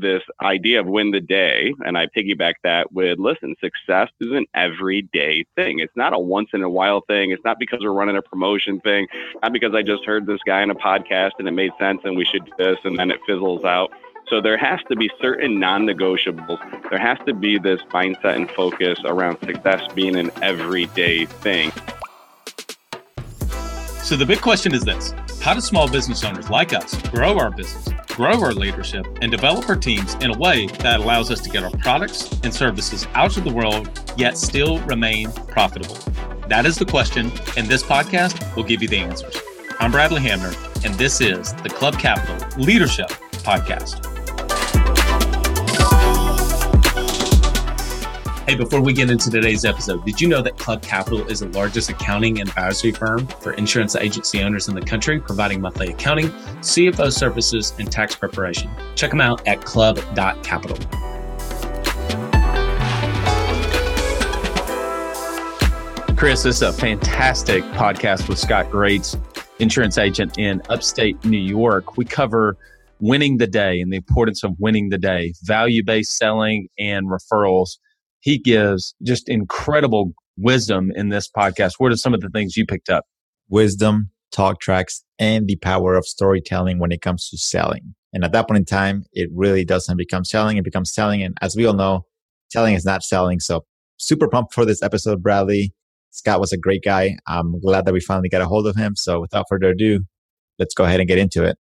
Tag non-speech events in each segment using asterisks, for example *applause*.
this idea of win the day, and I piggyback that with listen, success is an everyday thing. It's not a once in a while thing. It's not because we're running a promotion thing, not because I just heard this guy in a podcast and it made sense and we should do this and then it fizzles out. So there has to be certain non negotiables. There has to be this mindset and focus around success being an everyday thing. So the big question is this How do small business owners like us grow our business, grow our leadership, and develop our teams in a way that allows us to get our products and services out to the world, yet still remain profitable? That is the question, and this podcast will give you the answers. I'm Bradley Hamner, and this is the Club Capital Leadership Podcast. Hey, before we get into today's episode, did you know that Club Capital is the largest accounting and advisory firm for insurance agency owners in the country, providing monthly accounting, CFO services, and tax preparation? Check them out at club.capital. Chris, this is a fantastic podcast with Scott Greats, insurance agent in upstate New York. We cover winning the day and the importance of winning the day, value based selling, and referrals he gives just incredible wisdom in this podcast. What are some of the things you picked up? Wisdom, talk tracks, and the power of storytelling when it comes to selling. And at that point in time, it really doesn't become selling, it becomes selling. And as we all know, selling is not selling. So super pumped for this episode, Bradley. Scott was a great guy. I'm glad that we finally got a hold of him. So without further ado, let's go ahead and get into it.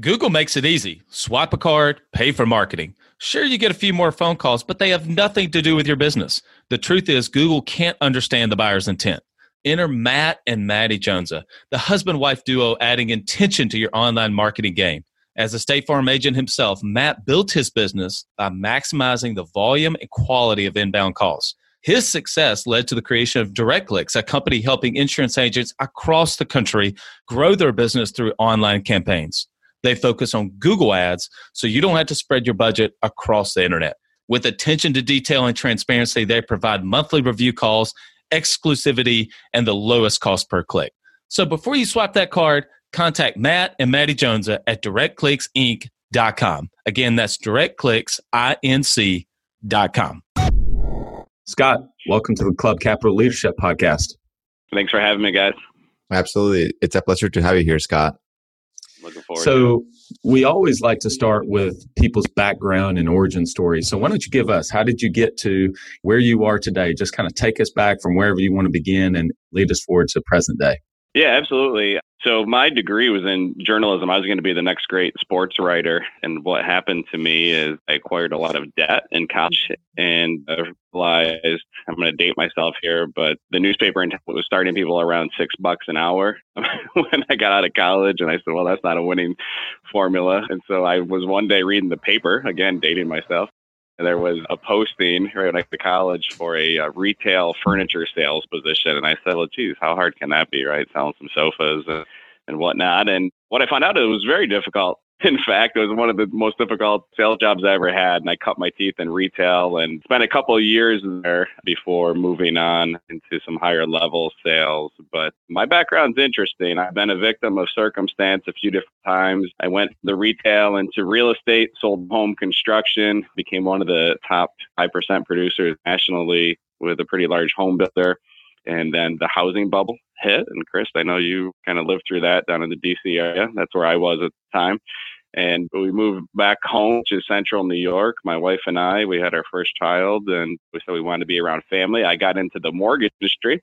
Google makes it easy. Swipe a card, pay for marketing. Sure, you get a few more phone calls, but they have nothing to do with your business. The truth is, Google can't understand the buyer's intent. Enter Matt and Maddie Jonesa, the husband wife duo adding intention to your online marketing game. As a State Farm agent himself, Matt built his business by maximizing the volume and quality of inbound calls. His success led to the creation of DirectClicks, a company helping insurance agents across the country grow their business through online campaigns. They focus on Google ads so you don't have to spread your budget across the internet. With attention to detail and transparency, they provide monthly review calls, exclusivity, and the lowest cost per click. So before you swipe that card, contact Matt and Maddie Jones at directclicksinc.com. Again, that's directclicksinc.com. Scott, welcome to the Club Capital Leadership Podcast. Thanks for having me, guys. Absolutely. It's a pleasure to have you here, Scott. Looking forward. So we always like to start with people's background and origin stories. So why don't you give us how did you get to where you are today? Just kind of take us back from wherever you want to begin and lead us forward to present day. Yeah, absolutely. So my degree was in journalism. I was going to be the next great sports writer. And what happened to me is I acquired a lot of debt in college and I realized I'm going to date myself here, but the newspaper was starting people around six bucks an hour *laughs* when I got out of college. And I said, well, that's not a winning formula. And so I was one day reading the paper, again, dating myself there was a posting right next to college for a, a, uh, retail furniture sales position. And I said, well, geez, how hard can that be, right? Selling some sofas and, and whatnot. And what I found out, it was very difficult *laughs* in fact, it was one of the most difficult sales jobs I ever had. And I cut my teeth in retail and spent a couple of years there before moving on into some higher level sales. But my background's interesting. I've been a victim of circumstance a few different times. I went the retail into real estate, sold home construction, became one of the top 5% producers nationally with a pretty large home builder. And then the housing bubble hit. And Chris, I know you kind of lived through that down in the DC area. That's where I was at the time. And we moved back home to central New York. My wife and I, we had our first child and we said we wanted to be around family. I got into the mortgage industry,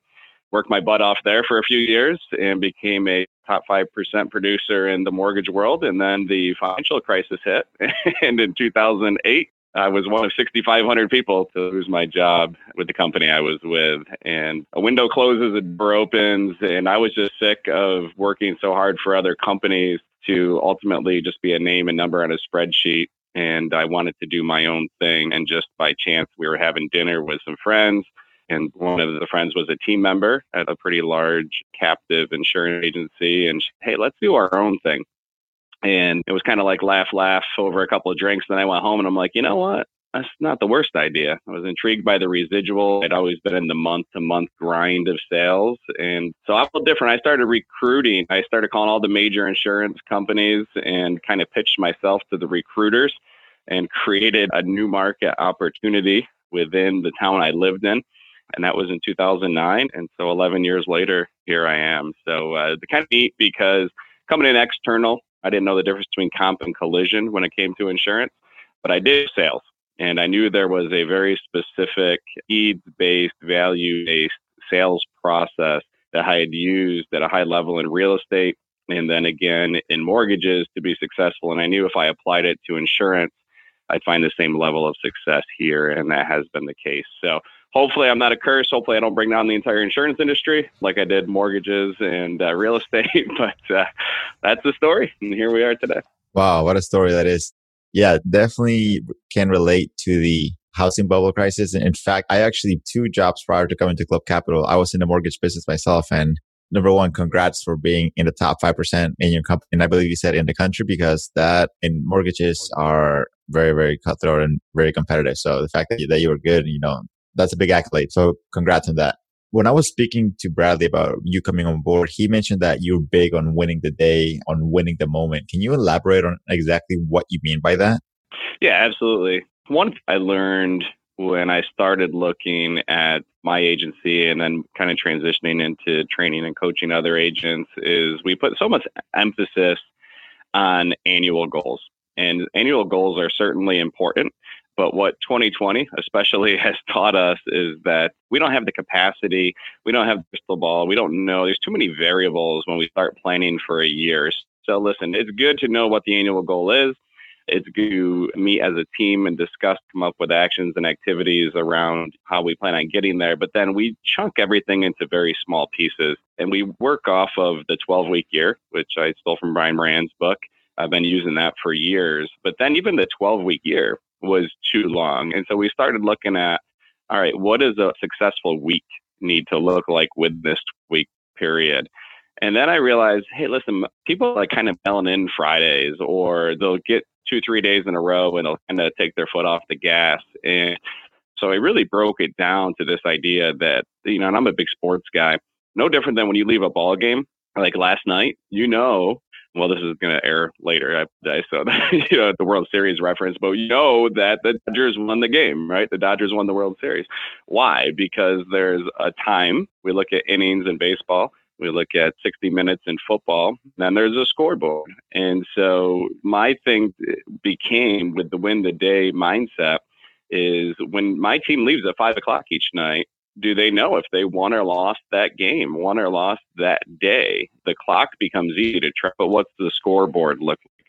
worked my butt off there for a few years and became a top 5% producer in the mortgage world. And then the financial crisis hit. *laughs* and in 2008, I was one of 6,500 people to lose my job with the company I was with. And a window closes, a door opens. And I was just sick of working so hard for other companies to ultimately just be a name and number on a spreadsheet. And I wanted to do my own thing. And just by chance, we were having dinner with some friends. And one of the friends was a team member at a pretty large captive insurance agency. And she, hey, let's do our own thing. And it was kind of like laugh, laugh over a couple of drinks. Then I went home and I'm like, you know what? that's not the worst idea. I was intrigued by the residual. I'd always been in the month to month grind of sales. And so I felt different. I started recruiting. I started calling all the major insurance companies and kind of pitched myself to the recruiters and created a new market opportunity within the town I lived in. And that was in 2009. And so 11 years later, here I am. So uh, it's kind of neat because coming in external, I didn't know the difference between comp and collision when it came to insurance, but I did sales. And I knew there was a very specific needs based, value based sales process that I had used at a high level in real estate and then again in mortgages to be successful. And I knew if I applied it to insurance, I'd find the same level of success here. And that has been the case. So hopefully I'm not a curse. Hopefully I don't bring down the entire insurance industry like I did mortgages and uh, real estate. *laughs* but uh, that's the story. And here we are today. Wow, what a story that is. Yeah, definitely can relate to the housing bubble crisis. And in fact, I actually two jobs prior to coming to Club Capital. I was in the mortgage business myself and number one, congrats for being in the top 5% in your company. And I believe you said in the country because that in mortgages are very, very cutthroat and very competitive. So the fact that you, that you were good, you know, that's a big accolade. So congrats on that. When I was speaking to Bradley about you coming on board, he mentioned that you're big on winning the day, on winning the moment. Can you elaborate on exactly what you mean by that? Yeah, absolutely. One I learned when I started looking at my agency and then kind of transitioning into training and coaching other agents is we put so much emphasis on annual goals. And annual goals are certainly important, but what 2020 especially *laughs* has taught us is that we don't have the capacity, we don't have the crystal ball, we don't know. There's too many variables when we start planning for a year. So listen, it's good to know what the annual goal is. It's good to meet as a team and discuss, come up with actions and activities around how we plan on getting there. But then we chunk everything into very small pieces and we work off of the 12 week year, which I stole from Brian Moran's book. I've been using that for years. But then even the 12 week year, was too long. And so we started looking at, all right, what does a successful week need to look like with this week period? And then I realized, hey, listen, people like kind of mailing in Fridays or they'll get two, three days in a row and they'll kind of take their foot off the gas. And so I really broke it down to this idea that, you know, and I'm a big sports guy, no different than when you leave a ball game like last night, you know well, this is going to air later, I, so *laughs* you know the World Series reference, but you know that the Dodgers won the game, right? The Dodgers won the World Series. Why? Because there's a time. We look at innings in baseball. We look at 60 minutes in football. Then there's a scoreboard, and so my thing became with the win the day mindset is when my team leaves at five o'clock each night do they know if they won or lost that game, won or lost that day? The clock becomes easy to track, but what's the scoreboard look like?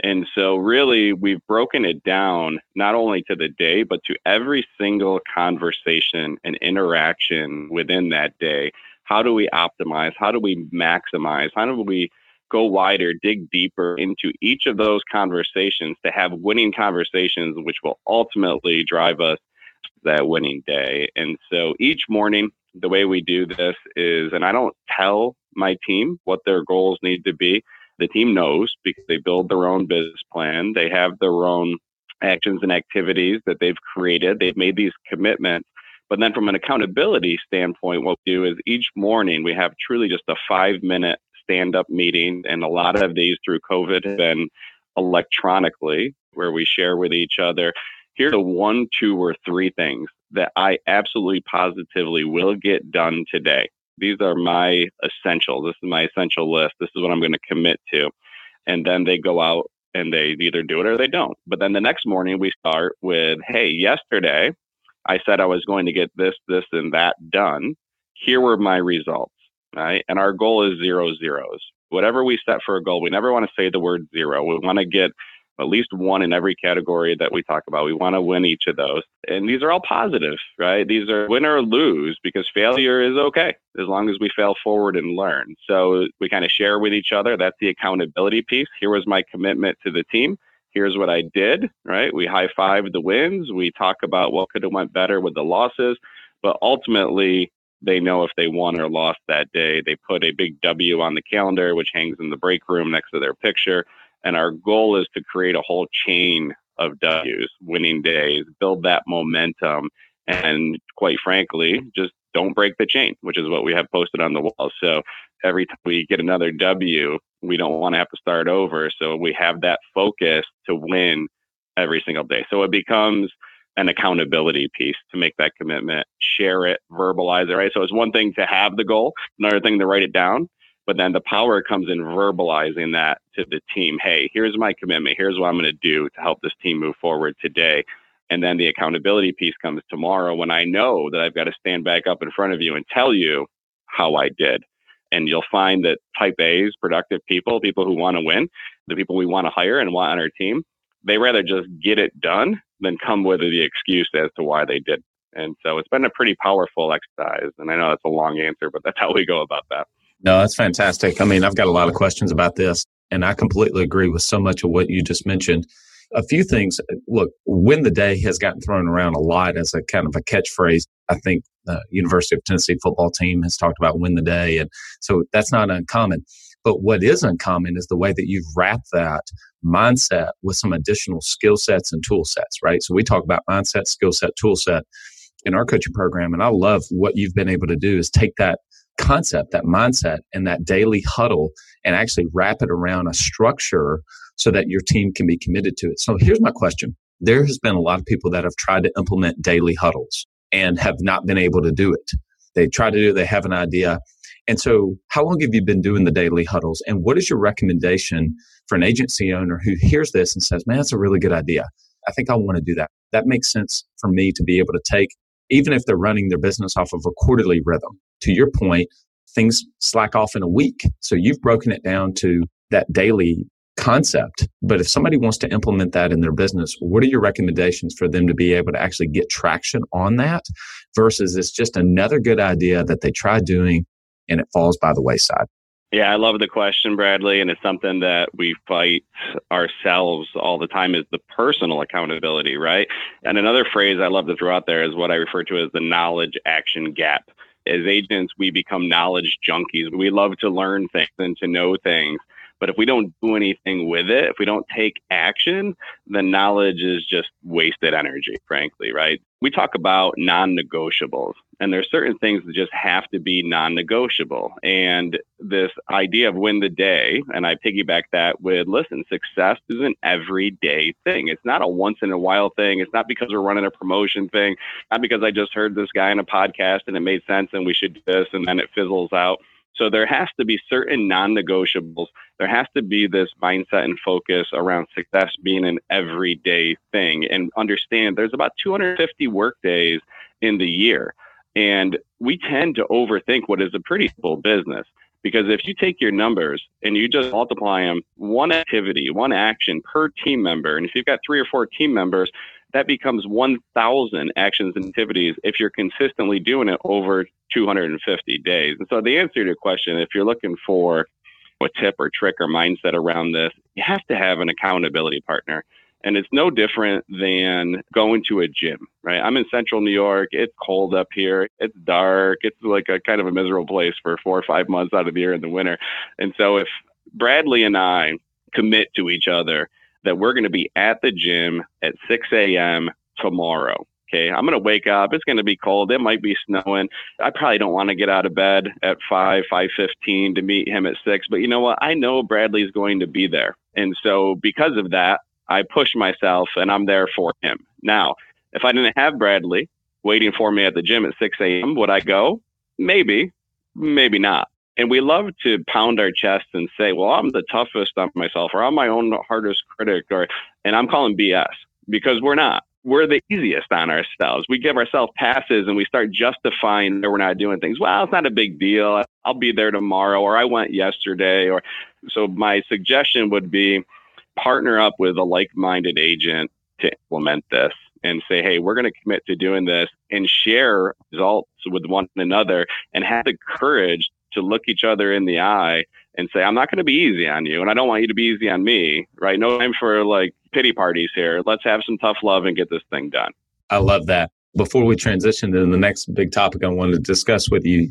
And so, really, we've broken it down not only to the day, but to every single conversation and interaction within that day. How do we optimize? How do we maximize? How do we go wider, dig deeper into each of those conversations to have winning conversations, which will ultimately drive us that winning day. And so each morning, the way we do this is, and I don't tell my team what their goals need to be. The team knows because they build their own business plan. They have their own actions and activities that they've created. They've made these commitments. But then from an accountability standpoint, what we do is each morning we have truly just a five minute stand up meeting. And a lot of these through COVID have been electronically where we share with each other here are the one, two, or three things that I absolutely positively will get done today. These are my essentials. This is my essential list. This is what I'm going to commit to. And then they go out and they either do it or they don't. But then the next morning we start with, hey, yesterday I said I was going to get this, this, and that done. Here were my results. Right. And our goal is zero zeros. Whatever we set for a goal, we never want to say the word zero. We want to get at least one in every category that we talk about. We want to win each of those. And these are all positive, right? These are win or lose because failure is okay as long as we fail forward and learn. So we kind of share with each other. That's the accountability piece. Here was my commitment to the team. Here's what I did, right? We high five the wins. We talk about what could have went better with the losses, but ultimately they know if they won or lost that day. They put a big W on the calendar, which hangs in the break room next to their picture and our goal is to create a whole chain of W's, winning days, build that momentum, and quite frankly, just don't break the chain, which is what we have posted on the wall. So every time we get another W, we don't want to have to start over. So we have that focus to win every single day. So it becomes an accountability piece to make that commitment, share it, verbalize it, right? So it's one thing to have the goal, another thing to write it down. But then the power comes in verbalizing that to the team. Hey, here's my commitment. Here's what I'm going to do to help this team move forward today. And then the accountability piece comes tomorrow when I know that I've got to stand back up in front of you and tell you how I did. And you'll find that type A's, productive people, people who want to win, the people we want to hire and want on our team, they rather just get it done than come with the excuse as to why they did. And so it's been a pretty powerful exercise. And I know that's a long answer, but that's how we go about that. No, that's fantastic. I mean, I've got a lot of questions about this, and I completely agree with so much of what you just mentioned. A few things. Uh, look, win the day has gotten thrown around a lot as a kind of a catchphrase. I think the University of Tennessee football team has talked about win the day, and so that's not uncommon. But what is uncommon is the way that you've wrapped that mindset with some additional skill sets and tool sets, right? So we talk about mindset, skill set, tool set in our coaching program. And I love what you've been able to do is take that concept, that mindset, and that daily huddle and actually wrap it around a structure so that your team can be committed to it. So here's my question. There has been a lot of people that have tried to implement daily huddles and have not been able to do it. They try to do it, they have an idea. And so, how long have you been doing the daily huddles? And what is your recommendation for an agency owner who hears this and says, man, that's a really good idea. I think I want to do that. That makes sense for me to be able to take, even if they're running their business off of a quarterly rhythm. To your point, things slack off in a week. So you've broken it down to that daily concept. But if somebody wants to implement that in their business, what are your recommendations for them to be able to actually get traction on that versus it's just another good idea that they try doing and it falls by the wayside? Yeah, I love the question, Bradley, and it's something that we fight ourselves all the time is the personal accountability, right? And another phrase I love to throw out there is what I refer to as the knowledge action gap. As agents, we become knowledge junkies. We love to learn things and to know things. But if we don't do anything with it, if we don't take action, then knowledge is just wasted energy, frankly, right? We talk about non negotiables, and there's certain things that just have to be non negotiable. And this idea of win the day, and I piggyback that with listen, success is an everyday thing. It's not a once in a while thing. It's not because we're running a promotion thing, not because I just heard this guy in a podcast and it made sense and we should do this and then it fizzles out so there has to be certain non-negotiables. There has to be this mindset and focus around success being an everyday thing and understand there's about 250 work days in the year. And we tend to overthink what is a pretty simple business. Because if you take your numbers and you just multiply them one activity, one action per team member, and if you've got three or four team members, that becomes 1,000 actions and activities if you're consistently doing it over 250 days. And so the answer to your question, if you're looking for a tip or trick or mindset around this, you have to have an accountability partner. And it's no different than going to a gym, right? I'm in central New York. It's cold up here. It's dark. It's like a kind of a miserable place for four or five months out of the year in the winter. And so if Bradley and I commit to each other that we're going to be at the gym at 6 a.m. tomorrow, okay, I'm going to wake up. It's going to be cold. It might be snowing. I probably don't want to get out of bed at 5, 5.15 to meet him at 6. But you know what? I know Bradley's going to be there. And so because of that, I push myself and I'm there for him. Now, if I didn't have Bradley waiting for me at the gym at 6 a.m., would I go? Maybe, maybe not. And we love to pound our chest and say, well, I'm the toughest on myself or I'm my own hardest critic or, and I'm calling BS because we're not. We're the easiest on ourselves. We give ourselves passes and we start justifying that we're not doing things. Well, it's not a big deal. I'll be there tomorrow or I went yesterday or so my suggestion would be partner up with a like-minded agent to implement this and say, hey, we're going to commit to doing this and share results with one another and have the courage to look each other in the eye and say, I'm not going to be easy on you and I don't want you to be easy on me, right? No time for like pity parties here. Let's have some tough love and get this thing done. I love that. Before we transition to the next big topic I wanted to discuss with you,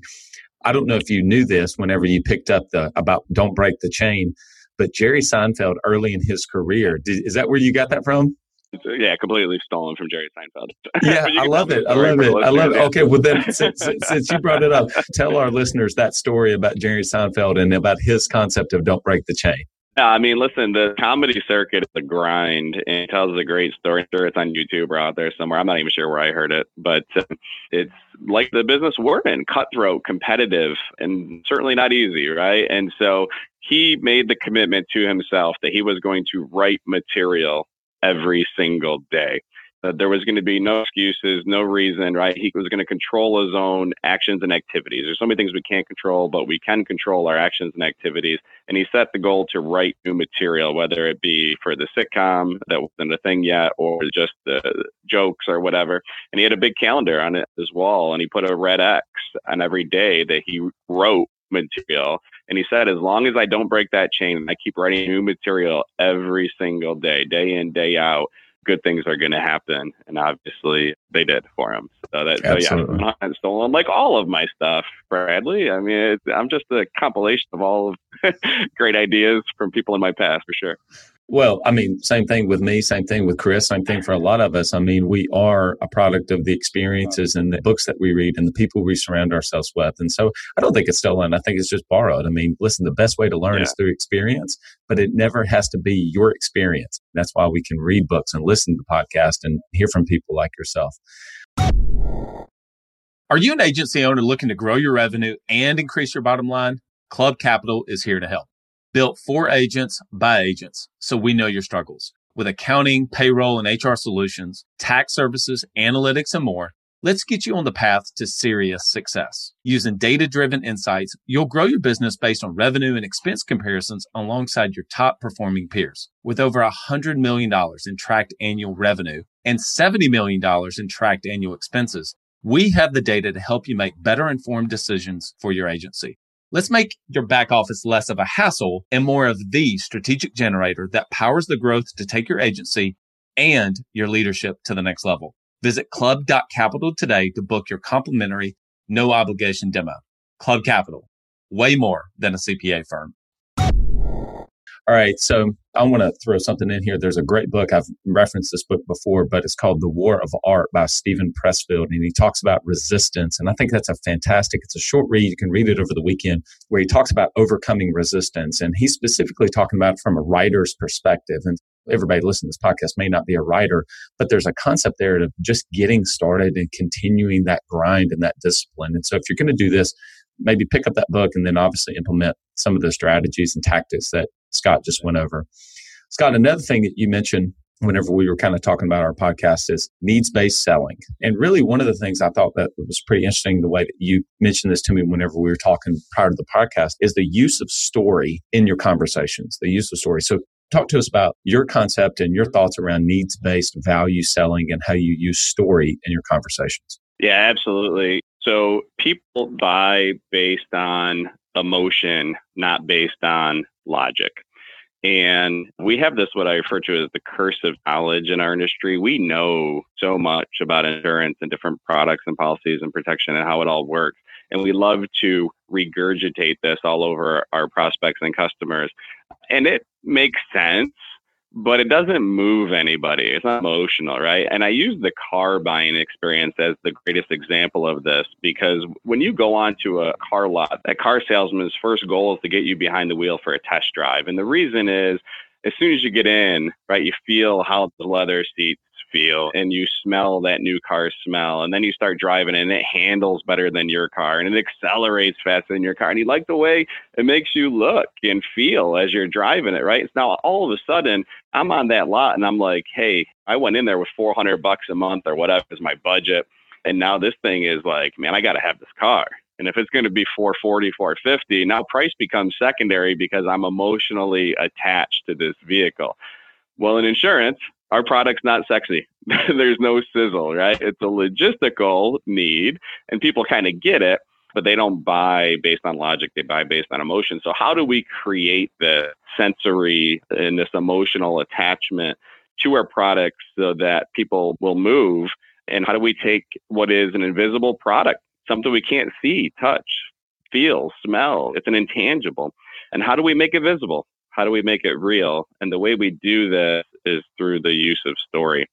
I don't know if you knew this whenever you picked up the about don't break the chain, but Jerry Seinfeld early in his career, did, is that where you got that from? Yeah, completely stolen from Jerry Seinfeld. *laughs* Yeah, I love it. I love it. I love it. Okay, well then, since, since you brought it up, *laughs* tell our listeners that story about Jerry Seinfeld and about his concept of "Don't break the chain." Yeah, I mean, listen, the comedy circuit is a grind and it tells a great story. Sure, it's on YouTube or out there somewhere. I'm not even sure where I heard it, but uh, it's like the business we're in cutthroat, competitive, and certainly not easy, right? And so he made the commitment to himself that he was going to write material every single day. That there was going to be no excuses, no reason, right? He was going to control his own actions and activities. There's so many things we can't control, but we can control our actions and activities. And he set the goal to write new material, whether it be for the sitcom that wasn't a thing yet, or just the jokes or whatever. And he had a big calendar on his wall, and he put a red X on every day that he wrote material. And he said, as long as I don't break that chain, and I keep writing new material every single day, day in, day out, good things are going to happen. And obviously they did for him. So that, so yeah, I'm stolen like all of my stuff, Bradley. I mean, I'm just a compilation of all of *laughs* great ideas from people in my past for sure. Well, I mean, same thing with me, same thing with Chris, same thing for a lot of us. I mean, we are a product of the experiences and the books that we read and the people we surround ourselves with. And so I don't think it's stolen. I think it's just borrowed. I mean, listen, the best way to learn yeah. is through experience, but it never has to be your experience. That's why we can read books and listen to podcasts and hear from people like yourself. Are you an agency owner looking to grow your revenue and increase your bottom line? Club Capital is here to help built for agents by agents. So we know your struggles with accounting, payroll, and HR solutions, tax services, analytics, and more. Let's get you on the path to serious success. Using data driven insights, you'll grow your business based on revenue and expense comparisons alongside your top performing peers. With over $100 million in tracked annual revenue and $70 million in tracked annual expenses, we have the data to help you make better informed decisions for your agency. Let's make your back office less of a hassle and more of the strategic generator that powers the growth to take your agency and your leadership to the next level. Visit club.capital today to book your complimentary no obligation demo. Club Capital, way more than a CPA firm. All right. So I want to throw something in here. There's a great book. I've referenced this book before, but it's called The War of Art by Steven Pressfield. And he talks about resistance. And I think that's a fantastic, it's a short read. You can read it over the weekend where he talks about overcoming resistance. And he's specifically talking about from a writer's perspective. And everybody listening to this podcast may not be a writer, but there's a concept there of just getting started and continuing that grind and that discipline. And so if you're going to do this, maybe pick up that book and then obviously implement some of the strategies and tactics that Scott just went over. Scott, another thing that you mentioned whenever we were kind of talking about our podcast is needs based selling. And really, one of the things I thought that was pretty interesting, the way that you mentioned this to me whenever we were talking prior to the podcast, is the use of story in your conversations, the use of story. So, talk to us about your concept and your thoughts around needs based value selling and how you use story in your conversations. Yeah, absolutely. So, people buy based on emotion, not based on logic. And we have this, what I refer to as the curse of knowledge in our industry. We know so much about insurance and different products and policies and protection and how it all works. And we love to regurgitate this all over our prospects and customers. And it makes sense but it doesn't move anybody. It's not emotional, right? And I use the car buying experience as the greatest example of this because when you go onto a car lot, that car salesman's first goal is to get you behind the wheel for a test drive. And the reason is as soon as you get in, right, you feel how the leather seats feel and you smell that new car smell and then you start driving and it handles better than your car and it accelerates faster than your car and you like the way it makes you look and feel as you're driving it right now all of a sudden i'm on that lot and i'm like hey i went in there with 400 bucks a month or whatever is my budget and now this thing is like man i got to have this car and if it's going to be 440, 450, now price becomes secondary because I'm emotionally attached to this vehicle. Well, in insurance, our product's not sexy. *laughs* There's no sizzle, right? It's a logistical need, and people kind of get it, but they don't buy based on logic. They buy based on emotion. So, how do we create the sensory and this emotional attachment to our products so that people will move? And how do we take what is an invisible product, something we can't see, touch, feel, smell? It's an intangible. And how do we make it visible? How do we make it real? And the way we do this is through the use of story.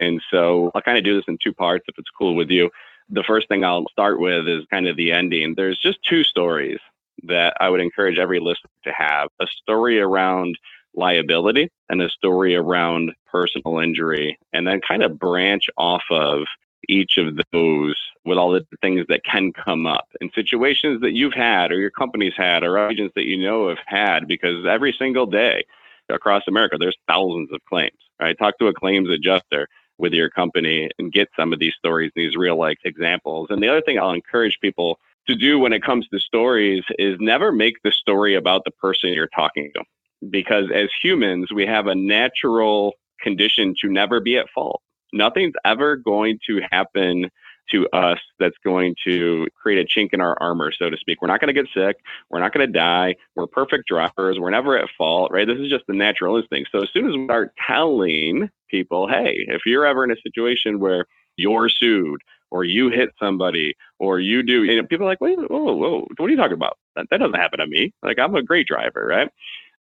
And so I'll kind of do this in two parts if it's cool with you. The first thing I'll start with is kind of the ending. There's just two stories that I would encourage every listener to have a story around liability and a story around personal injury, and then kind of branch off of each of those with all the things that can come up in situations that you've had or your company's had or agents that you know have had because every single day across America there's thousands of claims. Right? Talk to a claims adjuster with your company and get some of these stories, these real life examples. And the other thing I'll encourage people to do when it comes to stories is never make the story about the person you're talking to. Because as humans, we have a natural condition to never be at fault. Nothing's ever going to happen to us that's going to create a chink in our armor, so to speak. We're not going to get sick. We're not going to die. We're perfect drivers. We're never at fault, right? This is just the natural instinct. So as soon as we start telling people, hey, if you're ever in a situation where you're sued or you hit somebody or you do, you know, people are like, wait, whoa, whoa, what are you talking about? That, that doesn't happen to me. Like I'm a great driver, right?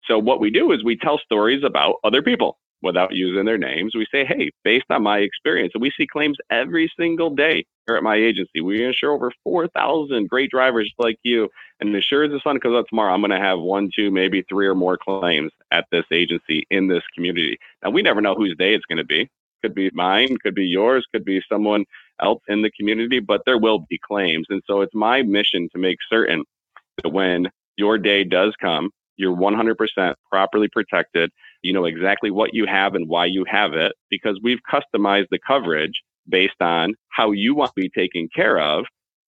So what we do is we tell stories about other people without using their names. We say, hey, based on my experience, and we see claims every single day here at my agency. We insure over 4,000 great drivers like you. And as sure as the sun comes up tomorrow, I'm going to have one, two, maybe three or more claims at this agency in this community. Now, we never know whose day it's going to be. Could be mine, could be yours, could be someone else in the community, but there will be claims. And so it's my mission to make certain that when your day does come, you're 100% properly protected. You know exactly what you have and why you have it because we've customized the coverage based on how you want to be taken care of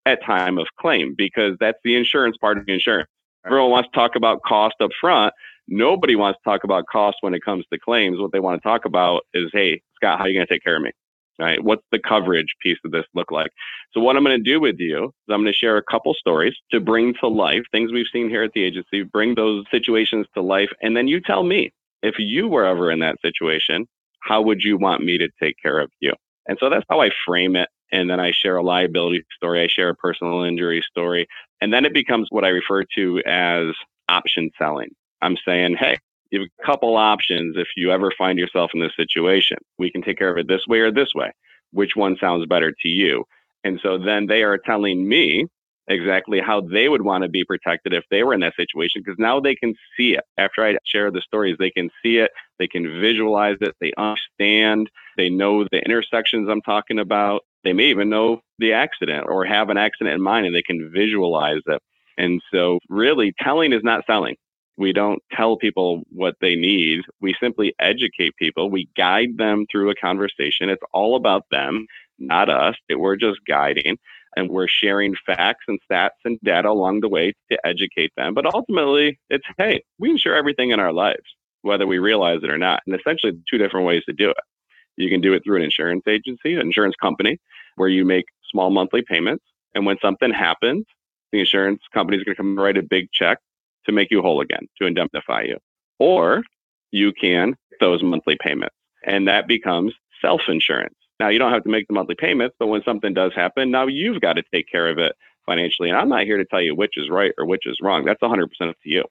at time of claim because that's the insurance part of the insurance. Everyone wants to talk about cost up front. Nobody wants to talk about cost when it comes to claims. What they want to talk about is, hey, Scott, how are you going to take care of me? Right? What's the coverage piece of this look like? So what I'm going to do with you is I'm going to share a couple stories to bring to life things we've seen here at the agency, bring those situations to life, and then you tell me if you were ever in that situation, how would you want me to take care of you? And so that's how I frame it. And then I share a liability story. I share a personal injury story. And then it becomes what I refer to as option selling. I'm saying, hey, you have a couple options if you ever find yourself in this situation. We can take care of it this way or this way. Which one sounds better to you? And so then they are telling me exactly how they would want to be protected if they were in that situation because now they can see it. After I share the stories, they can see it, they can visualize it, they understand, they know the intersections I'm talking about. They may even know the accident or have an accident in mind and they can visualize it. And so, really, telling is not selling. We don't tell people what they need. We simply educate people. We guide them through a conversation. It's all about them, not us. We're just guiding and we're sharing facts and stats and data along the way to educate them. But ultimately, it's hey, we insure everything in our lives, whether we realize it or not. And essentially, two different ways to do it. You can do it through an insurance agency, an insurance company, where you make small monthly payments. And when something happens, the insurance company is going to come write a big check to make you whole again, to indemnify you. Or you can those monthly payments. And that becomes self insurance. Now, you don't have to make the monthly payments, but when something does happen, now you've got to take care of it financially. And I'm not here to tell you which is right or which is wrong. That's 100% up to you.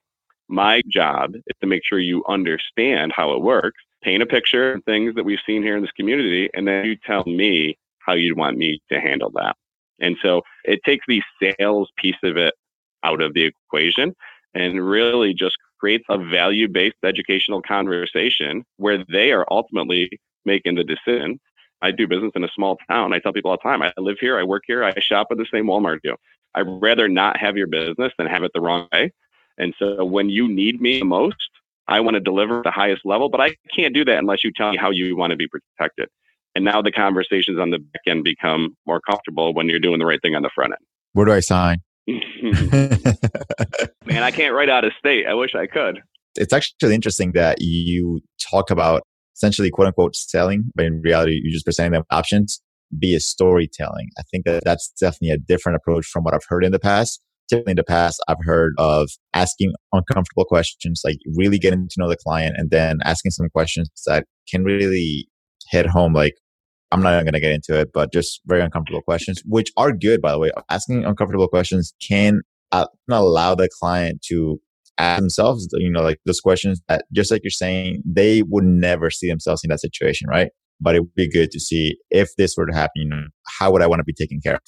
My job is to make sure you understand how it works, paint a picture of things that we've seen here in this community, and then you tell me how you'd want me to handle that. And so it takes the sales piece of it out of the equation and really just creates a value based educational conversation where they are ultimately making the decision I do business in a small town. I tell people all the time, I live here, I work here, I shop at the same Walmart do. I'd rather not have your business than have it the wrong way. And so when you need me the most, I want to deliver at the highest level, but I can't do that unless you tell me how you want to be protected. And now the conversations on the back end become more comfortable when you're doing the right thing on the front end. Where do I sign? *laughs* Man, I can't write out of state. I wish I could. It's actually interesting that you talk about essentially quote unquote selling, but in reality, you're just presenting them options be a storytelling. I think that that's definitely a different approach from what I've heard in the past. Typically in the past, I've heard of asking uncomfortable questions, like really getting to know the client and then asking some questions that can really hit home. Like, I'm not even going to get into it, but just very uncomfortable questions, which are good, by the way. Asking uncomfortable questions can uh, allow the client to ask themselves, you know, like those questions that just like you're saying, they would never see themselves in that situation, right? But it would be good to see if this were to happen, you know, how would I want to be taken care of?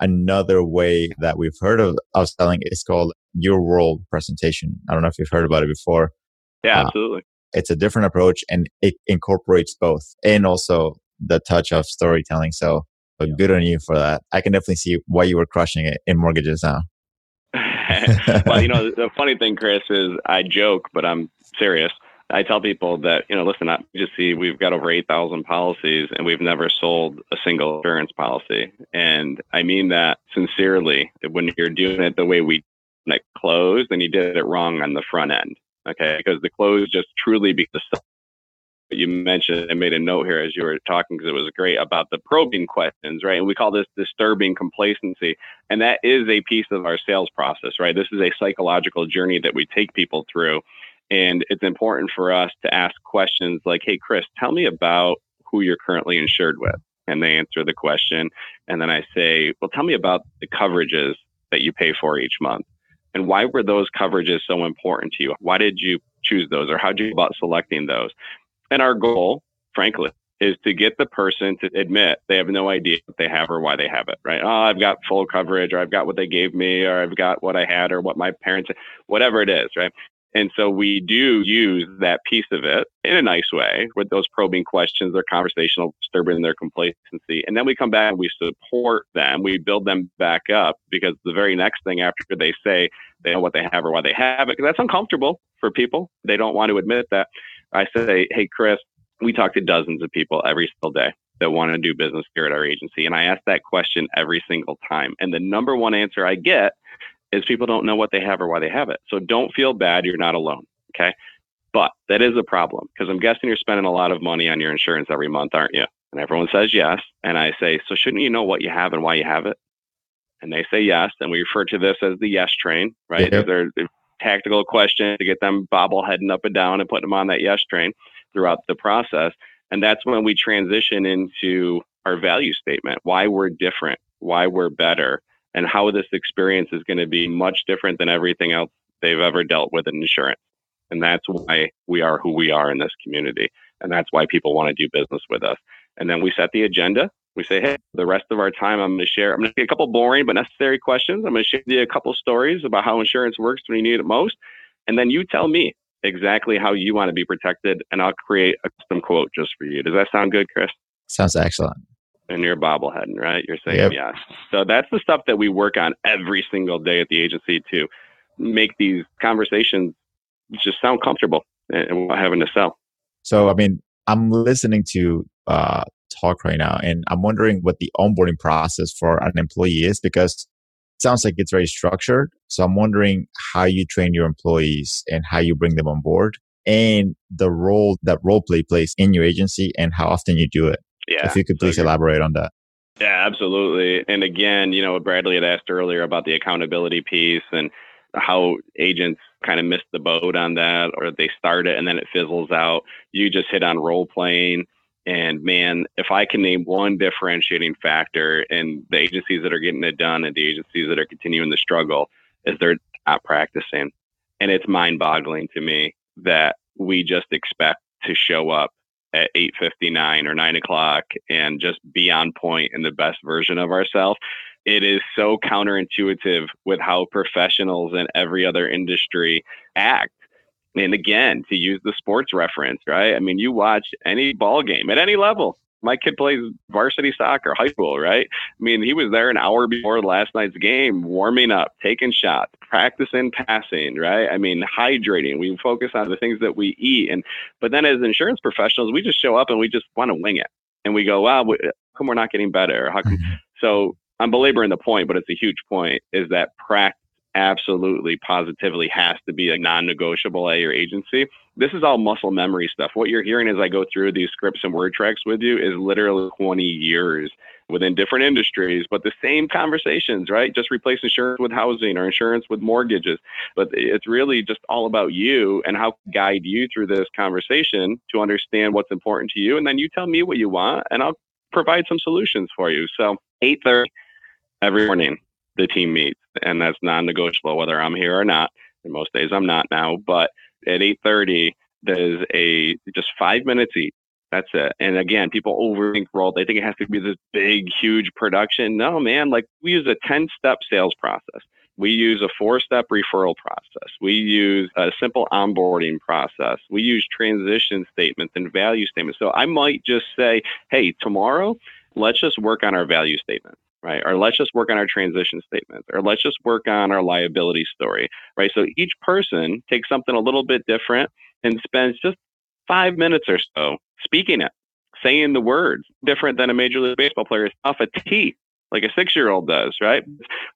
Another way that we've heard of, of selling is called your world presentation. I don't know if you've heard about it before. Yeah, uh, absolutely. It's a different approach and it incorporates both and also the touch of storytelling. So good on you for that. I can definitely see why you were crushing it in mortgages now. *laughs* well, you know, the *laughs* funny thing, Chris, is I joke, but I'm serious. I tell people that, you know, listen, I just see we've got over 8,000 policies and we've never sold a single insurance policy. And I mean that sincerely. When you're doing it the way we like close, then you did it wrong on the front end. Okay. Because the close just truly you mentioned I made a note here as you were talking because it was great about the probing questions, right? And we call this disturbing complacency. And that is a piece of our sales process, right? This is a psychological journey that we take people through. And it's important for us to ask questions like, hey, Chris, tell me about who you're currently insured with. And they answer the question. And then I say, well, tell me about the coverages that you pay for each month. And why were those coverages so important to you? Why did you choose those or how did you about selecting those? And our goal, frankly, is to get the person to admit they have no idea what they have or why they have it, right? Oh, I've got full coverage or I've got what they gave me or I've got what I had or what my parents, whatever it is, right? And so we do use that piece of it in a nice way with those probing questions, their conversational disturbing their complacency. And then we come back and we support them. We build them back up because the very next thing after they say they know what they have or why they have it, because that's uncomfortable for people. They don't want to admit that. I say, hey, Chris, we talk to dozens of people every single day that want to do business here at our agency. And I ask that question every single time. And the number one answer I get is people don't know what they have or why they have it. So don't feel bad. You're not alone. Okay. But that is a problem because I'm guessing you're spending a lot of money on your insurance every month, aren't you? And everyone says yes. And I say, so shouldn't you know what you have and why you have it? And they say yes. And we refer to this as the yes train, right? Yep. They're, they're tactical question to get them bobbleheading up and down and putting them on that yes train throughout the process. And that's when we transition into our value statement, why we're different, why we're better, and how this experience is going to be much different than everything else they've ever dealt with in insurance. And that's why we are who we are in this community. And that's why people want to do business with us. And then we set the agenda we say, hey, the rest of our time, I'm going to share. I'm going to get a couple boring but necessary questions. I'm going to share you a couple stories about how insurance works when you need it most, and then you tell me exactly how you want to be protected, and I'll create a custom quote just for you. Does that sound good, Chris? Sounds excellent. And you're bobbleheading, right? You're saying yep. yes. So that's the stuff that we work on every single day at the agency to make these conversations just sound comfortable and having to sell. So, I mean, I'm listening to uh, talk right now. And I'm wondering what the onboarding process for an employee is because it sounds like it's very structured. So I'm wondering how you train your employees and how you bring them on board and the role that role play plays in your agency and how often you do it. Yeah. If you could please elaborate on that. Yeah, absolutely. And again, you know, Bradley had asked earlier about the accountability piece and how agents kind of miss the boat on that or they start it and then it fizzles out. You just hit on role playing and man, if I can name one differentiating factor in the agencies that are getting it done and the agencies that are continuing the struggle, is they're not practicing. And it's mind boggling to me that we just expect to show up at 8.59 or 9 o'clock and just be on point in the best version of ourselves it is so counterintuitive with how professionals in every other industry act and again, to use the sports reference, right? I mean, you watch any ball game at any level. My kid plays varsity soccer, high school, right? I mean, he was there an hour before last night's game, warming up, taking shots, practicing passing, right? I mean, hydrating. We focus on the things that we eat, and but then as insurance professionals, we just show up and we just want to wing it, and we go, "Wow, how come we're not getting better?" How come? Mm-hmm. So I'm belaboring the point, but it's a huge point. Is that practice absolutely positively has to be a non-negotiable at your agency. This is all muscle memory stuff. What you're hearing as I go through these scripts and word tracks with you is literally 20 years within different industries, but the same conversations, right? Just replace insurance with housing or insurance with mortgages. But it's really just all about you and how guide you through this conversation to understand what's important to you. And then you tell me what you want and I'll provide some solutions for you. So 8.30 every morning, the team meets and that's non-negotiable whether I'm here or not. And most days I'm not now, but at 8:30 there's a just five minutes each. That's it. And again, people overthink role. They think it has to be this big, huge production. No, man. Like we use a 10 step sales process. We use a four step referral process. We use a simple onboarding process. We use transition statements and value statements. So I might just say, hey, tomorrow, let's just work on our value statement right? Or let's just work on our transition statement, or let's just work on our liability story, right? So each person takes something a little bit different and spends just five minutes or so speaking it, saying the words, different than a Major League Baseball player is off a tee, like a six year old does, right?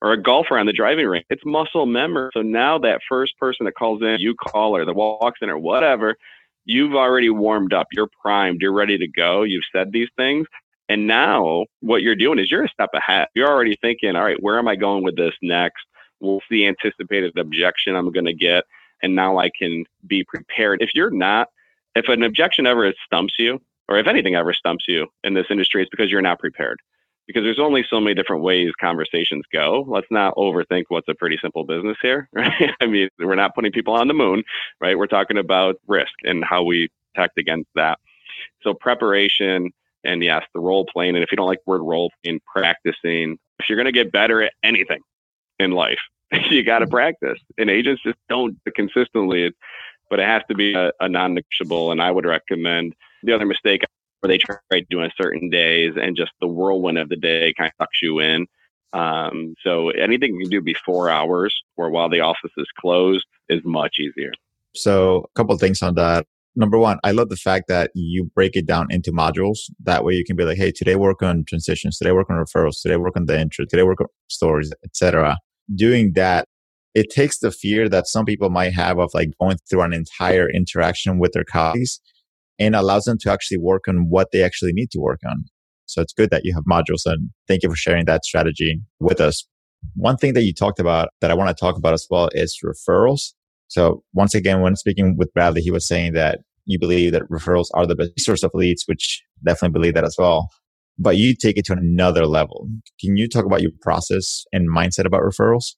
Or a golfer on the driving range. It's muscle memory. So now that first person that calls in, you call or that walks in or whatever, you've already warmed up. You're primed. You're ready to go. You've said these things. And now what you're doing is you're a step ahead. You're already thinking, all right, where am I going with this next? What's the anticipated objection I'm going to get? And now I can be prepared. If you're not if an objection ever stumps you, or if anything ever stumps you in this industry, it's because you're not prepared. Because there's only so many different ways conversations go. Let's not overthink what's a pretty simple business here, *laughs* right? I mean, we're not putting people on the moon, right? We're talking about risk and how we protect against that. So preparation and yes, the role playing. And if you don't like the word role playing, practicing. If you're going to get better at anything in life, *laughs* you got to practice. And agents just don't consistently but it has to be a, a non-negotiable. And I would recommend the other mistake where they try doing certain days and just the whirlwind of the day kind of sucks you in. Um, so anything you can do before hours or while the office is closed is much easier. So a couple of things on that. Number one, I love the fact that you break it down into modules. That way you can be like, hey, today work on transitions, today work on referrals, today work on the intro, today work on stories, etc. Doing that it takes the fear that some people might have of like going through an entire interaction with their colleagues and allows them to actually work on what they actually need to work on. So it's good that you have modules and thank you for sharing that strategy with us. One thing that you talked about that I want to talk about as well is referrals. So once again, when speaking with Bradley, he was saying that you believe that referrals are the best source of leads, which definitely believe that as well. But you take it to another level. Can you talk about your process and mindset about referrals?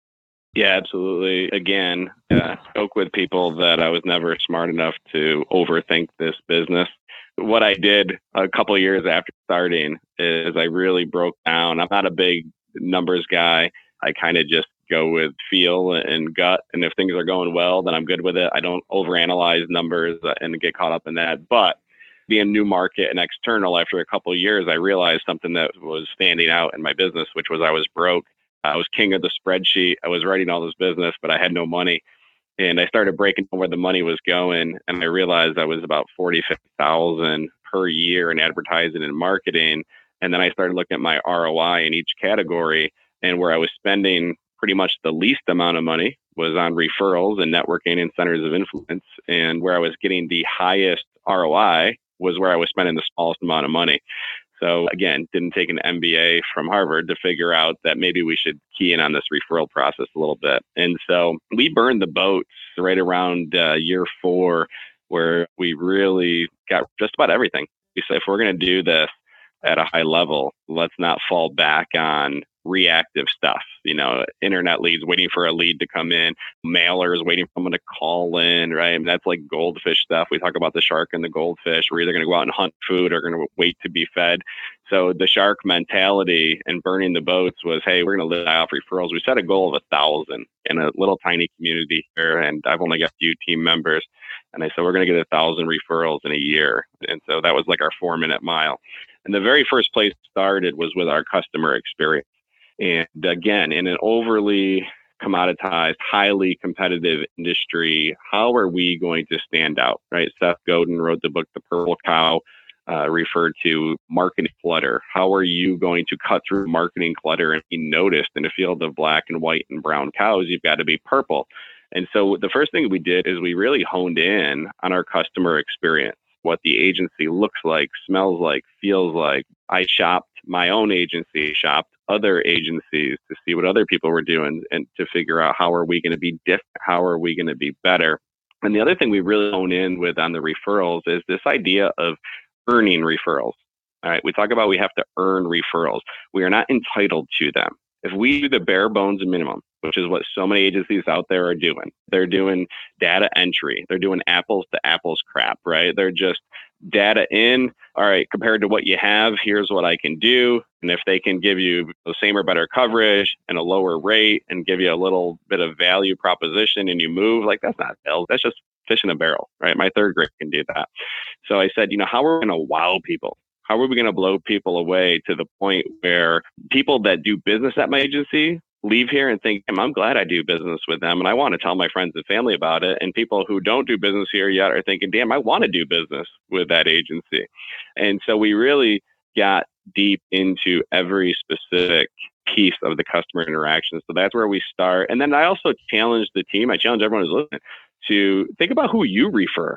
Yeah, absolutely. Again, uh, spoke with people that I was never smart enough to overthink this business. What I did a couple years after starting is I really broke down. I'm not a big numbers guy. I kind of just go with feel and gut. And if things are going well, then I'm good with it. I don't overanalyze numbers and get caught up in that. But being new market and external, after a couple years, I realized something that was standing out in my business, which was I was broke I was king of the spreadsheet. I was writing all this business, but I had no money. And I started breaking down where the money was going. And I realized I was about 40, 50,000 per year in advertising and marketing. And then I started looking at my ROI in each category and where I was spending pretty much the least amount of money was on referrals and networking and centers of influence. And where I was getting the highest ROI was where I was spending the smallest amount of money. So again, didn't take an MBA from Harvard to figure out that maybe we should key in on this referral process a little bit. And so we burned the boats right around uh, year four, where we really got just about everything. We said if we're going to do this at a high level, let's not fall back on reactive stuff. You know, internet leads waiting for a lead to come in, mailers waiting for someone to call in, right? And that's like goldfish stuff. We talk about the shark and the goldfish. We're either going to go out and hunt food or going to wait to be fed. So the shark mentality and burning the boats was, hey, we're going to live off referrals. We set a goal of a thousand in a little tiny community here, and I've only got a few team members. And I said we're going to get a thousand referrals in a year, and so that was like our four minute mile. And the very first place started was with our customer experience. And again, in an overly commoditized, highly competitive industry, how are we going to stand out, right? Seth Godin wrote the book, The Purple Cow, uh, referred to marketing clutter. How are you going to cut through marketing clutter and be noticed in a field of black and white and brown cows? You've got to be purple. And so the first thing we did is we really honed in on our customer experience, what the agency looks like, smells like, feels like. I shopped my own agency, shopped other agencies to see what other people were doing and to figure out how are we going to be different? How are we going to be better? And the other thing we really hone in with on the referrals is this idea of earning referrals. All right. We talk about we have to earn referrals. We are not entitled to them. If we do the bare bones minimum, which is what so many agencies out there are doing. They're doing data entry. They're doing apples to apples crap, right? They're just data in. All right, compared to what you have, here's what I can do. And if they can give you the same or better coverage and a lower rate and give you a little bit of value proposition and you move, like that's not sales. That's just fish in a barrel, right? My third grade can do that. So I said, you know, how are we going to wow people? How are we going to blow people away to the point where people that do business at my agency leave here and think, I'm glad I do business with them and I want to tell my friends and family about it. And people who don't do business here yet are thinking, damn, I want to do business with that agency. And so we really got deep into every specific piece of the customer interaction. So that's where we start. And then I also challenge the team, I challenge everyone who's listening to think about who you refer.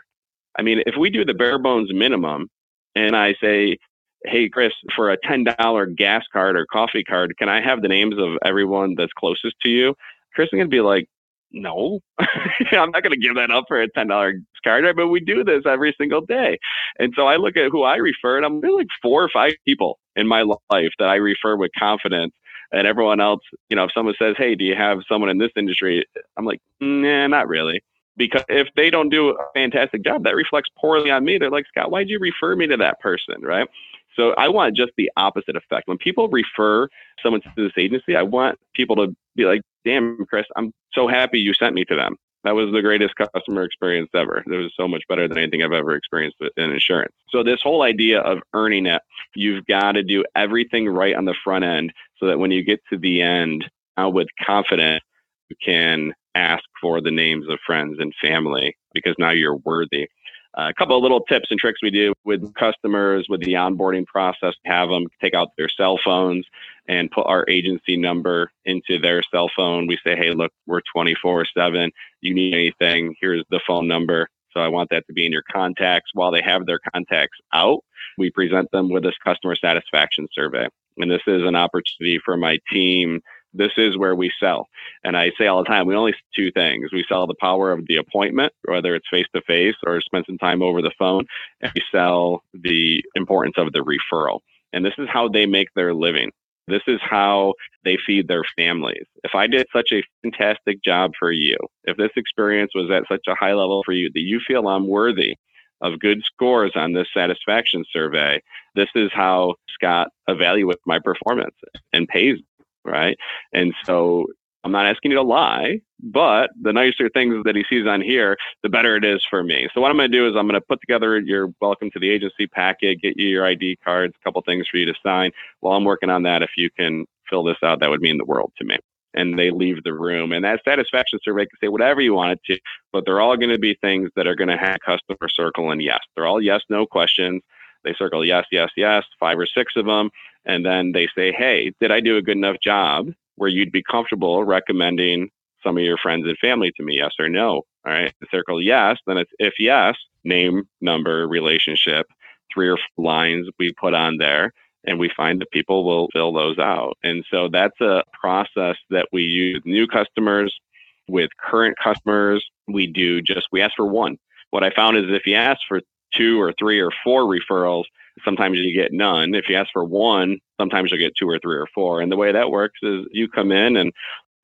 I mean, if we do the bare bones minimum and I say, hey, Chris, for a $10 gas card or coffee card, can I have the names of everyone that's closest to you? Chris is going to be like, no, *laughs* I'm not going to give that up for a $10 card? But we do this every single day. And so I look at who I refer, and I'm like four or five people in my life that I refer with confidence. And everyone else, you know, if someone says, hey, do you have someone in this industry? I'm like, nah, not really because if they don't do a fantastic job, that reflects poorly on me. They're like, Scott, why'd you refer me to that person? Right. So I want just the opposite effect. When people refer someone to this agency, I want people to be like, damn, Chris, I'm so happy you sent me to them. That was the greatest customer experience ever. It was so much better than anything I've ever experienced in insurance. So this whole idea of earning it, you've got to do everything right on the front end so that when you get to the end uh, with confidence, you can ask for the names of friends and family because now you're worthy. Uh, a couple of little tips and tricks we do with customers with the onboarding process have them take out their cell phones and put our agency number into their cell phone. We say hey look we're 24 7 you need anything? Here's the phone number. So i want that to be in your contacts. While they have their contacts out we present them with this customer satisfaction survey. And this is an opportunity for my team this is where we sell. And I say all the time, we only two things. We sell the power of the appointment, whether it's face to face or spend some time over the phone, and we sell the importance of the referral. And this is how they make their living. This is how they feed their families. If I did such a fantastic job for you, if this experience was at such a high level for you that you feel I'm worthy of good scores on this satisfaction survey, this is how Scott evaluates my performance and pays right? And so I'm not asking you to lie, but the nicer things that he sees on here, the better it is for me. So what I'm going to do is I'm going to put together your welcome to the agency packet, get you your ID cards, a couple things for you to sign. While I'm working on that, if you can fill this out, that would mean the world to me. And they leave the room. And that satisfaction survey can say whatever you want it to, but they're all going to be things that are going to have customer circle and yes. They're all yes, no questions. They circle yes, yes, yes, five or six of them and then they say, hey, did I do a good enough job where you'd be comfortable recommending some of your friends and family to me, yes or no? All right, circle yes, then it's if yes, name, number, relationship, three or four lines we put on there, and we find that people will fill those out. And so that's a process that we use new customers with current customers. We do just we ask for one. What I found is if you ask for two or three or four referrals, sometimes you get none. If you ask for one, sometimes you'll get two or three or four. And the way that works is you come in and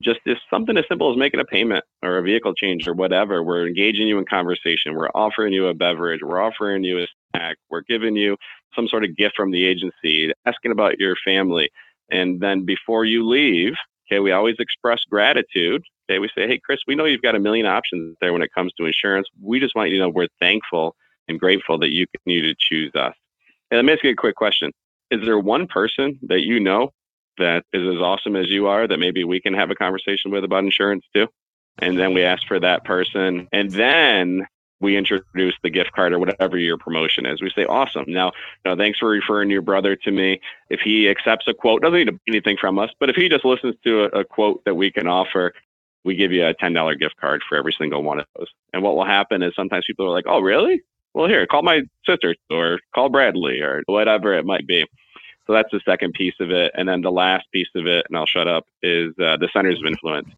just is something as simple as making a payment or a vehicle change or whatever. We're engaging you in conversation. We're offering you a beverage. We're offering you a snack. We're giving you some sort of gift from the agency, asking about your family. And then before you leave, okay, we always express gratitude. Okay, we say, hey, Chris, we know you've got a million options there when it comes to insurance. We just want you to know we're thankful and grateful that you continue to choose us. And let me ask you a quick question. Is there one person that you know that is as awesome as you are that maybe we can have a conversation with about insurance too? And then we ask for that person. And then we introduce the gift card or whatever your promotion is. We say, awesome. Now, you know, thanks for referring your brother to me. If he accepts a quote, doesn't need anything from us, but if he just listens to a, a quote that we can offer, we give you a $10 gift card for every single one of those. And what will happen is sometimes people are like, oh, really? Well, here, call my sister or call Bradley or whatever it might be. So that's the second piece of it. And then the last piece of it, and I'll shut up, is uh, the centers of influence.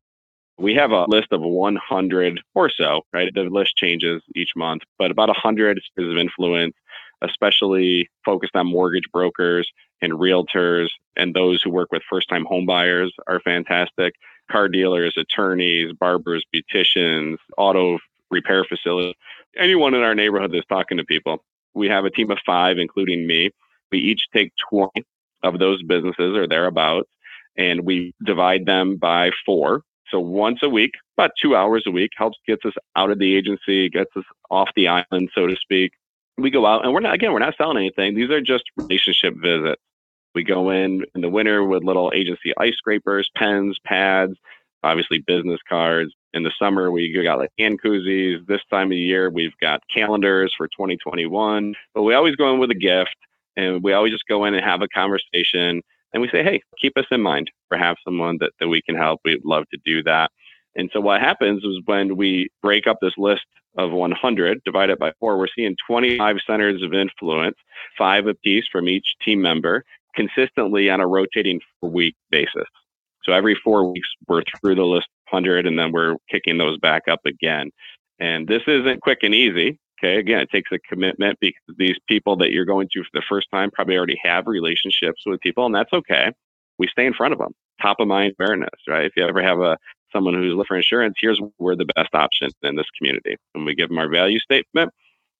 We have a list of 100 or so, right? The list changes each month, but about 100 centers of influence, especially focused on mortgage brokers and realtors and those who work with first time home buyers are fantastic. car dealers, attorneys, barbers, beauticians, auto repair facility, anyone in our neighborhood that's talking to people. We have a team of five, including me. We each take 20 of those businesses or thereabouts, and we divide them by four. So once a week, about two hours a week, helps gets us out of the agency, gets us off the island, so to speak. We go out and we're not, again, we're not selling anything. These are just relationship visits. We go in in the winter with little agency ice scrapers, pens, pads, obviously business cards. In the summer, we got like hand koozies. This time of year, we've got calendars for 2021. But we always go in with a gift and we always just go in and have a conversation and we say, hey, keep us in mind. Perhaps someone that, that we can help. We'd love to do that. And so what happens is when we break up this list of 100, divide it by four, we're seeing 25 centers of influence, five apiece from each team member, consistently on a rotating week basis. So every four weeks, we're through the list 100 and then we're kicking those back up again. And this isn't quick and easy. Okay. Again, it takes a commitment because these people that you're going to for the first time probably already have relationships with people, and that's okay. We stay in front of them. Top of mind awareness, right? If you ever have a someone who's looking for insurance, here's we're the best option in this community. And we give them our value statement.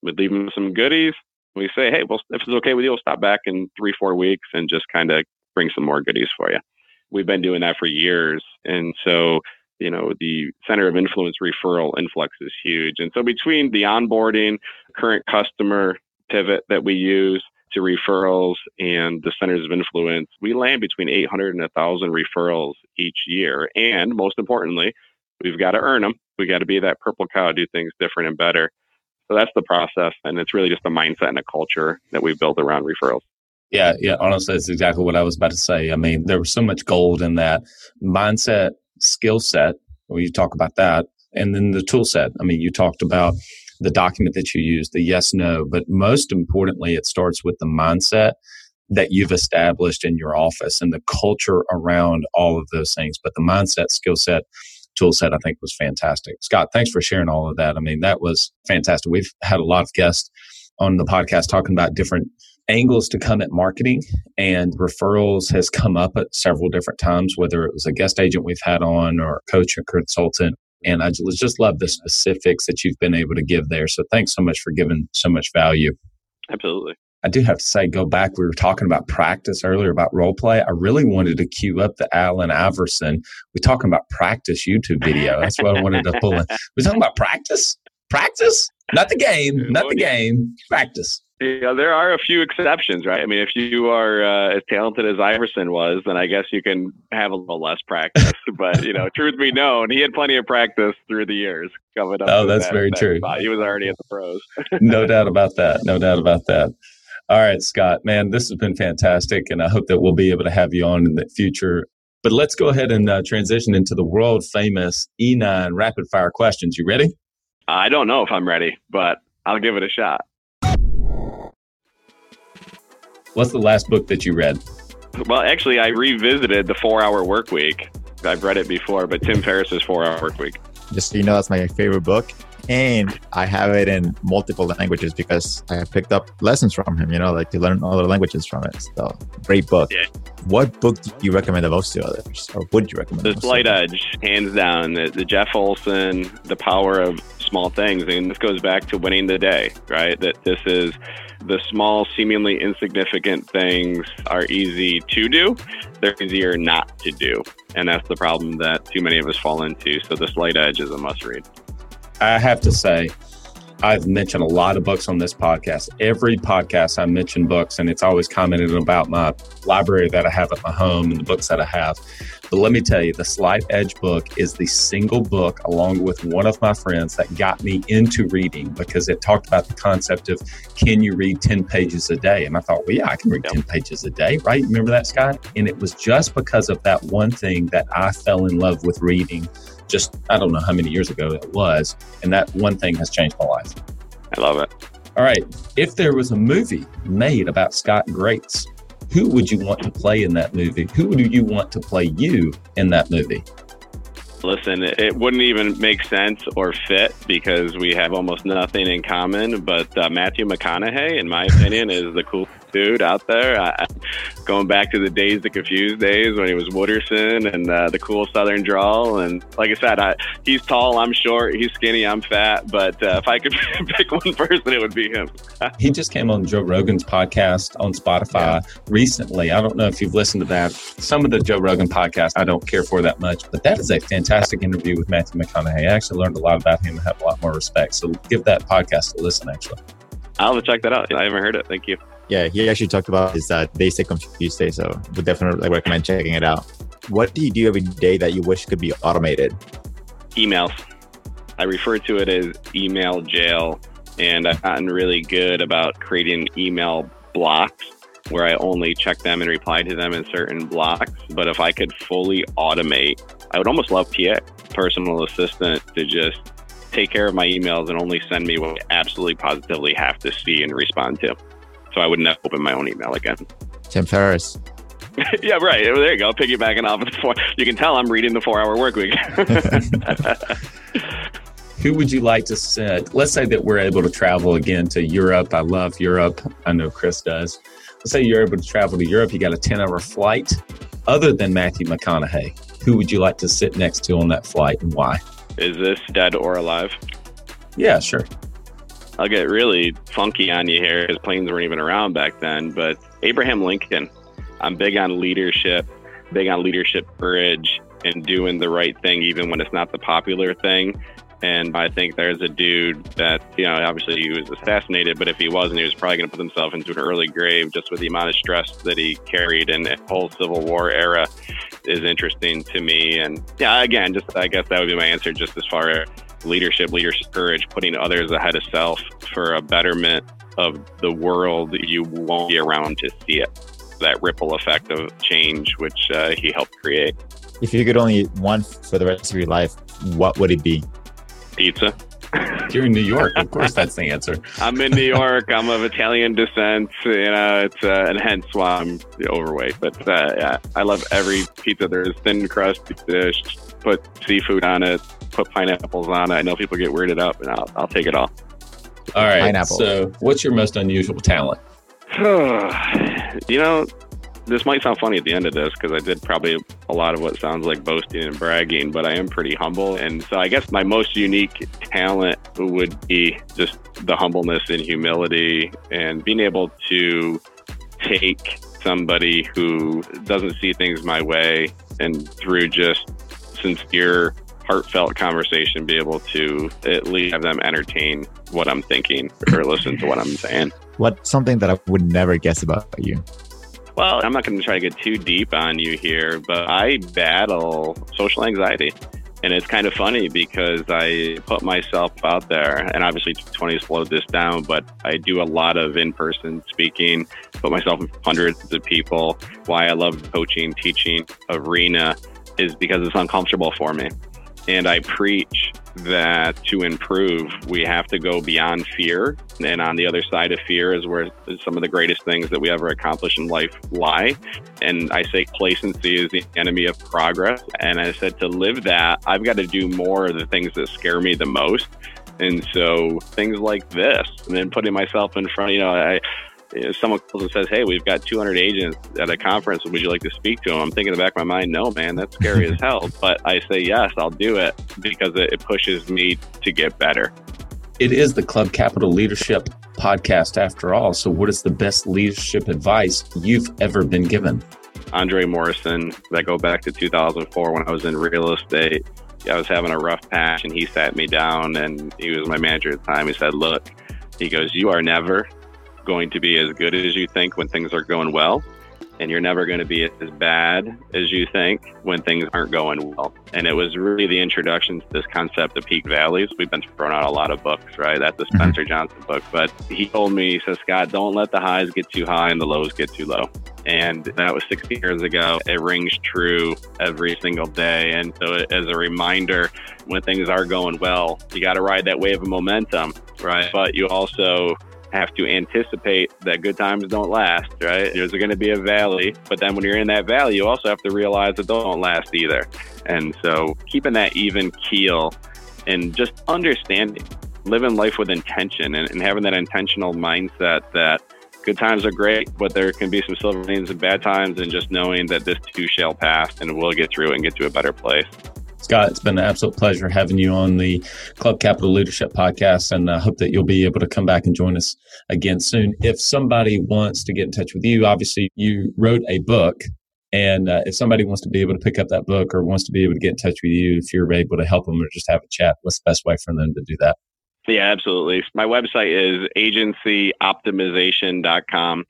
We leave them some goodies. We say, hey, well, if it's okay with you, we'll stop back in three, four weeks and just kind of bring some more goodies for you. We've been doing that for years. And so you know, the center of influence referral influx is huge. And so between the onboarding, current customer pivot that we use to referrals and the centers of influence, we land between 800 and 1,000 referrals each year. And most importantly, we've got to earn them. We got to be that purple cow, do things different and better. So that's the process. And it's really just a mindset and a culture that we've built around referrals. Yeah, yeah. Honestly, that's exactly what I was about to say. I mean, there was so much gold in that mindset skill set when you talk about that. And then the tool set. I mean, you talked about the document that you use, the yes, no, but most importantly, it starts with the mindset that you've established in your office and the culture around all of those things. But the mindset, skill set, tool set, I think was fantastic. Scott, thanks for sharing all of that. I mean, that was fantastic. We've had a lot of guests on the podcast talking about different angles to come at marketing and referrals has come up at several different times, whether it was a guest agent we've had on or a coach or consultant. And I just love the specifics that you've been able to give there. So thanks so much for giving so much value. Absolutely. I do have to say, go back. We were talking about practice earlier about role play. I really wanted to cue up the Allen Iverson. We're talking about practice YouTube video. That's what I wanted to pull in. We're talking about practice, practice, not the game, not the game, practice. Yeah, there are a few exceptions, right? I mean, if you are uh, as talented as Iverson was, then I guess you can have a little less practice. *laughs* but you know, truth be known, he had plenty of practice through the years coming up. Oh, that's that, very that true. Spot. He was already at the pros. *laughs* no doubt about that. No doubt about that. All right, Scott, man, this has been fantastic, and I hope that we'll be able to have you on in the future. But let's go ahead and uh, transition into the world famous E9 rapid fire questions. You ready? I don't know if I'm ready, but I'll give it a shot. What's the last book that you read? Well, actually, I revisited the Four Hour Work Week. I've read it before, but Tim Ferriss's Four Hour Work Week. Just so you know, that's my favorite book. And I have it in multiple languages because I have picked up lessons from him, you know, like to learn other languages from it. So, great book. Yeah. What book do you recommend the most to others? Or would you recommend The Slight Edge, hands down. The, the Jeff Olson, The Power of Small Things. And this goes back to winning the day, right? That this is the small, seemingly insignificant things are easy to do, they're easier not to do. And that's the problem that too many of us fall into. So, The Slight Edge is a must read. I have to say, I've mentioned a lot of books on this podcast. Every podcast I mention books, and it's always commented about my library that I have at my home and the books that I have. But let me tell you, the Slight Edge book is the single book, along with one of my friends, that got me into reading because it talked about the concept of can you read 10 pages a day? And I thought, well, yeah, I can read 10 pages a day, right? Remember that, Scott? And it was just because of that one thing that I fell in love with reading just, I don't know how many years ago it was. And that one thing has changed my life. I love it. All right. If there was a movie made about Scott Greats, who would you want to play in that movie? Who do you want to play you in that movie? Listen, it wouldn't even make sense or fit because we have almost nothing in common. But uh, Matthew McConaughey, in my opinion, is the coolest dude out there. I, going back to the days, the confused days when he was Wooderson and uh, the cool Southern drawl. And like I said, I, he's tall, I'm short, he's skinny, I'm fat. But uh, if I could *laughs* pick one person, it would be him. he just came on Joe Rogan's podcast on Spotify yeah. recently. I don't know if you've listened to that. Some of the Joe Rogan podcast I don't care for that much, but that is a fantastic interview with Matthew McConaughey. I actually learned a lot about him and have a lot more respect. So give that podcast a listen, actually. I'll have to check that out. I haven't heard it. Thank you. Yeah, he actually talked about his uh, Dazed and Confused Day, so would definitely recommend checking it out. What do you do every day that you wish could be automated? Emails. I refer to it as email jail, and I've gotten really good about creating email blocks where I only check them and reply to them in certain blocks. But if I could fully automate, I would almost love PA, personal assistant, to just take care of my emails and only send me what I absolutely positively have to see and respond to. So I wouldn't never open my own email again. Tim Ferriss. *laughs* yeah, right. There you go. Piggybacking off of the four. You can tell I'm reading the four hour work week. *laughs* Who would you like to send? Uh, let's say that we're able to travel again to Europe. I love Europe. I know Chris does. Let's say you're able to travel to Europe. You got a 10 hour flight. Other than Matthew McConaughey, who would you like to sit next to on that flight and why? Is this dead or alive? Yeah, sure. I'll get really funky on you here because planes weren't even around back then. But Abraham Lincoln, I'm big on leadership, big on leadership courage and doing the right thing, even when it's not the popular thing. And I think there's a dude that, you know, obviously he was assassinated, but if he wasn't, he was probably going to put himself into an early grave just with the amount of stress that he carried. And the whole Civil War era is interesting to me. And yeah, again, just I guess that would be my answer just as far as leadership, leadership courage, putting others ahead of self for a betterment of the world. You won't be around to see it. That ripple effect of change, which uh, he helped create. If you could only eat one for the rest of your life, what would it be? Pizza. You're in New York. Of course, that's the answer. *laughs* I'm in New York. I'm of Italian descent. You know, it's uh, and hence why I'm overweight. But uh, yeah, I love every pizza. There's thin crust dish. Put seafood on it. Put pineapples on it. I know people get weirded up, and I'll, I'll take it all. All right. Pineapple. So, what's your most unusual talent? *sighs* you know, this might sound funny at the end of this because I did probably a lot of what sounds like boasting and bragging, but I am pretty humble. And so I guess my most unique talent would be just the humbleness and humility and being able to take somebody who doesn't see things my way and through just sincere heartfelt conversation be able to at least have them entertain what I'm thinking or listen to what I'm saying. What's something that I would never guess about you? Well, I'm not going to try to get too deep on you here, but I battle social anxiety. And it's kind of funny because I put myself out there, and obviously 20 slowed this down, but I do a lot of in person speaking, put myself in hundreds of people. Why I love coaching, teaching arena is because it's uncomfortable for me. And I preach that to improve, we have to go beyond fear. And on the other side of fear is where some of the greatest things that we ever accomplish in life lie. And I say complacency is the enemy of progress. And I said to live that, I've got to do more of the things that scare me the most. And so things like this, and then putting myself in front, you know, I, if someone calls and says, "Hey, we've got 200 agents at a conference. Would you like to speak to them?" I'm thinking in the back of my mind, "No, man, that's scary as *laughs* hell." But I say yes, I'll do it because it, it pushes me to get better. It is the Club Capital Leadership podcast, after all. So, what is the best leadership advice you've ever been given? Andre Morrison. That go back to 2004 when I was in real estate. I was having a rough patch, and he sat me down, and he was my manager at the time. He said, "Look," he goes, "You are never." Going to be as good as you think when things are going well. And you're never going to be as bad as you think when things aren't going well. And it was really the introduction to this concept of peak valleys. We've been throwing out a lot of books, right? That's the mm-hmm. Spencer. Johnson book. But he told me, he says, Scott, don't let the highs get too high and the lows get too low. And that was 60 years ago. It rings true every single day. And so, as a reminder, when things are going well, you got to ride that wave of momentum, right? But you also have to anticipate that good times don't last, right? There's going to be a valley, but then when you're in that valley, you also have to realize that those don't last either. And so keeping that even keel and just understanding, living life with intention and, and having that intentional mindset that good times are great, but there can be some silver linings and bad times, and just knowing that this too shall pass and we'll get through it and get to a better place. Scott, it's been an absolute pleasure having you on the Club Capital Leadership Podcast, and I hope that you'll be able to come back and join us again soon. If somebody wants to get in touch with you, obviously you wrote a book, and uh, if somebody wants to be able to pick up that book or wants to be able to get in touch with you, if you're able to help them or just have a chat, what's the best way for them to do that? Yeah, absolutely. My website is agencyoptimization.com.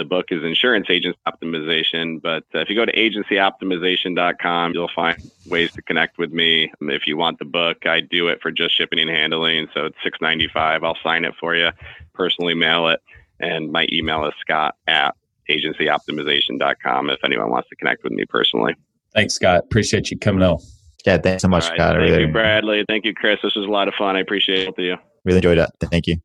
The book is Insurance Agency Optimization, but uh, if you go to agencyoptimization.com, you'll find ways to connect with me. If you want the book, I do it for just shipping and handling, so it's six ninety five. I'll sign it for you, personally mail it, and my email is scott at agencyoptimization.com if anyone wants to connect with me personally. Thanks, Scott. Appreciate you coming on. Yeah, thanks so much, right, Scott. Thank really, you, Bradley. Thank you, Chris. This was a lot of fun. I appreciate it. You. Really enjoyed it. Thank you.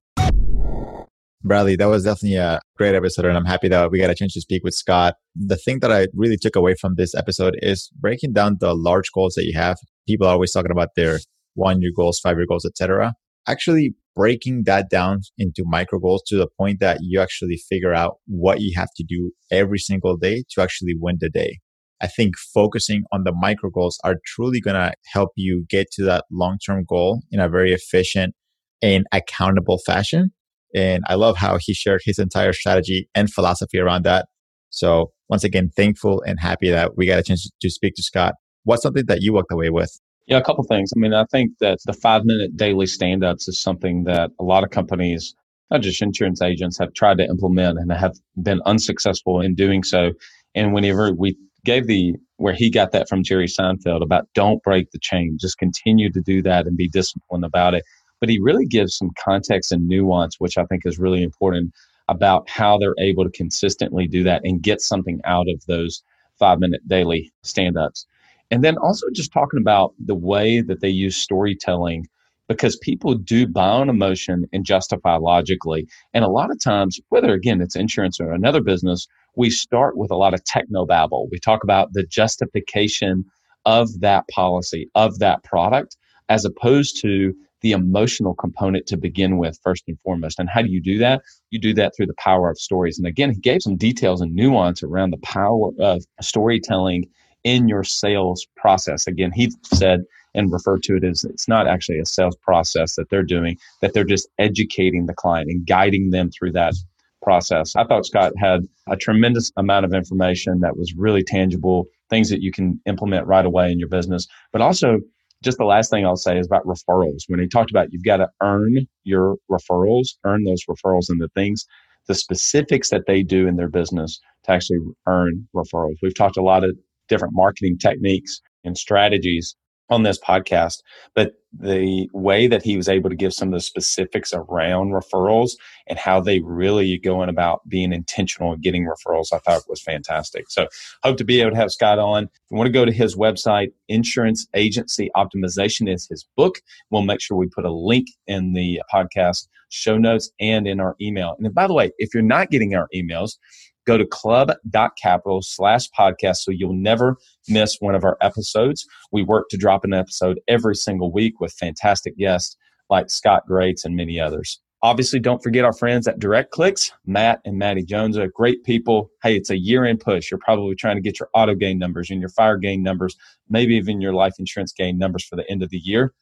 Bradley, that was definitely a great episode, and I'm happy that we got a chance to speak with Scott. The thing that I really took away from this episode is breaking down the large goals that you have. People are always talking about their one year goals, five year goals, etc. Actually, breaking that down into micro goals to the point that you actually figure out what you have to do every single day to actually win the day. I think focusing on the micro goals are truly going to help you get to that long term goal in a very efficient and accountable fashion and I love how he shared his entire strategy and philosophy around that. So once again, thankful and happy that we got a chance to speak to Scott. What's something that you walked away with? Yeah, a couple things. I mean, I think that the five minute daily stand ups is something that a lot of companies, not just insurance agents, have tried to implement and have been unsuccessful in doing so. And whenever we gave the where he got that from Jerry Seinfeld about don't break the chain, just continue to do that and be disciplined about it but he really gives some context and nuance, which I think is really important about how they're able to consistently do that and get something out of those five minute daily stand ups. And then also just talking about the way that they use storytelling because people do buy on emotion and justify logically. And a lot of times, whether again it's insurance or another business, we start with a lot of techno babble. We talk about the justification of that policy, of that product, as opposed to the emotional component to begin with, first and foremost. And how do you do that? You do that through the power of stories. And again, he gave some details and nuance around the power of storytelling in your sales process. Again, he said and referred to it as it's not actually a sales process that they're doing, that they're just educating the client and guiding them through that process. I thought Scott had a tremendous amount of information that was really tangible, things that you can implement right away in your business, but also just the last thing I'll say is about referrals. When he talked about you've got to earn your referrals, earn those referrals and the things, the specifics that they do in their business to actually earn referrals. We've talked a lot of different marketing techniques and strategies on this podcast, but the way that he was able to give some of the specifics around referrals and how they really going about being intentional and getting referrals, I thought was fantastic. So hope to be able to have Scott on. If you want to go to his website, Insurance Agency Optimization is his book. We'll make sure we put a link in the podcast show notes and in our email. And by the way, if you're not getting our emails, go to club.capital slash podcast so you'll never miss one of our episodes. We work to drop an episode every single week with fantastic guests like Scott Greats and many others. Obviously, don't forget our friends at Direct Clicks, Matt and Maddie Jones are great people. Hey, it's a year end push. You're probably trying to get your auto gain numbers and your fire gain numbers, maybe even your life insurance gain numbers for the end of the year.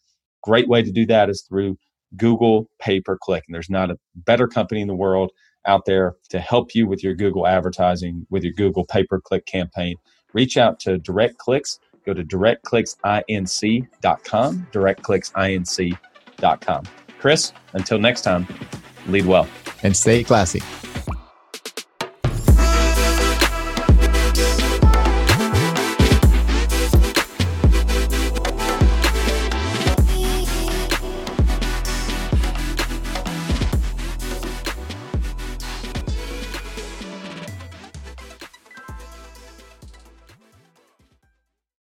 Great way to do that is through Google pay per click. And there's not a better company in the world out there to help you with your Google advertising, with your Google pay per click campaign. Reach out to Direct Clicks. Go to directclicksinc.com, directclicksinc.com. Chris, until next time, lead well and stay classy.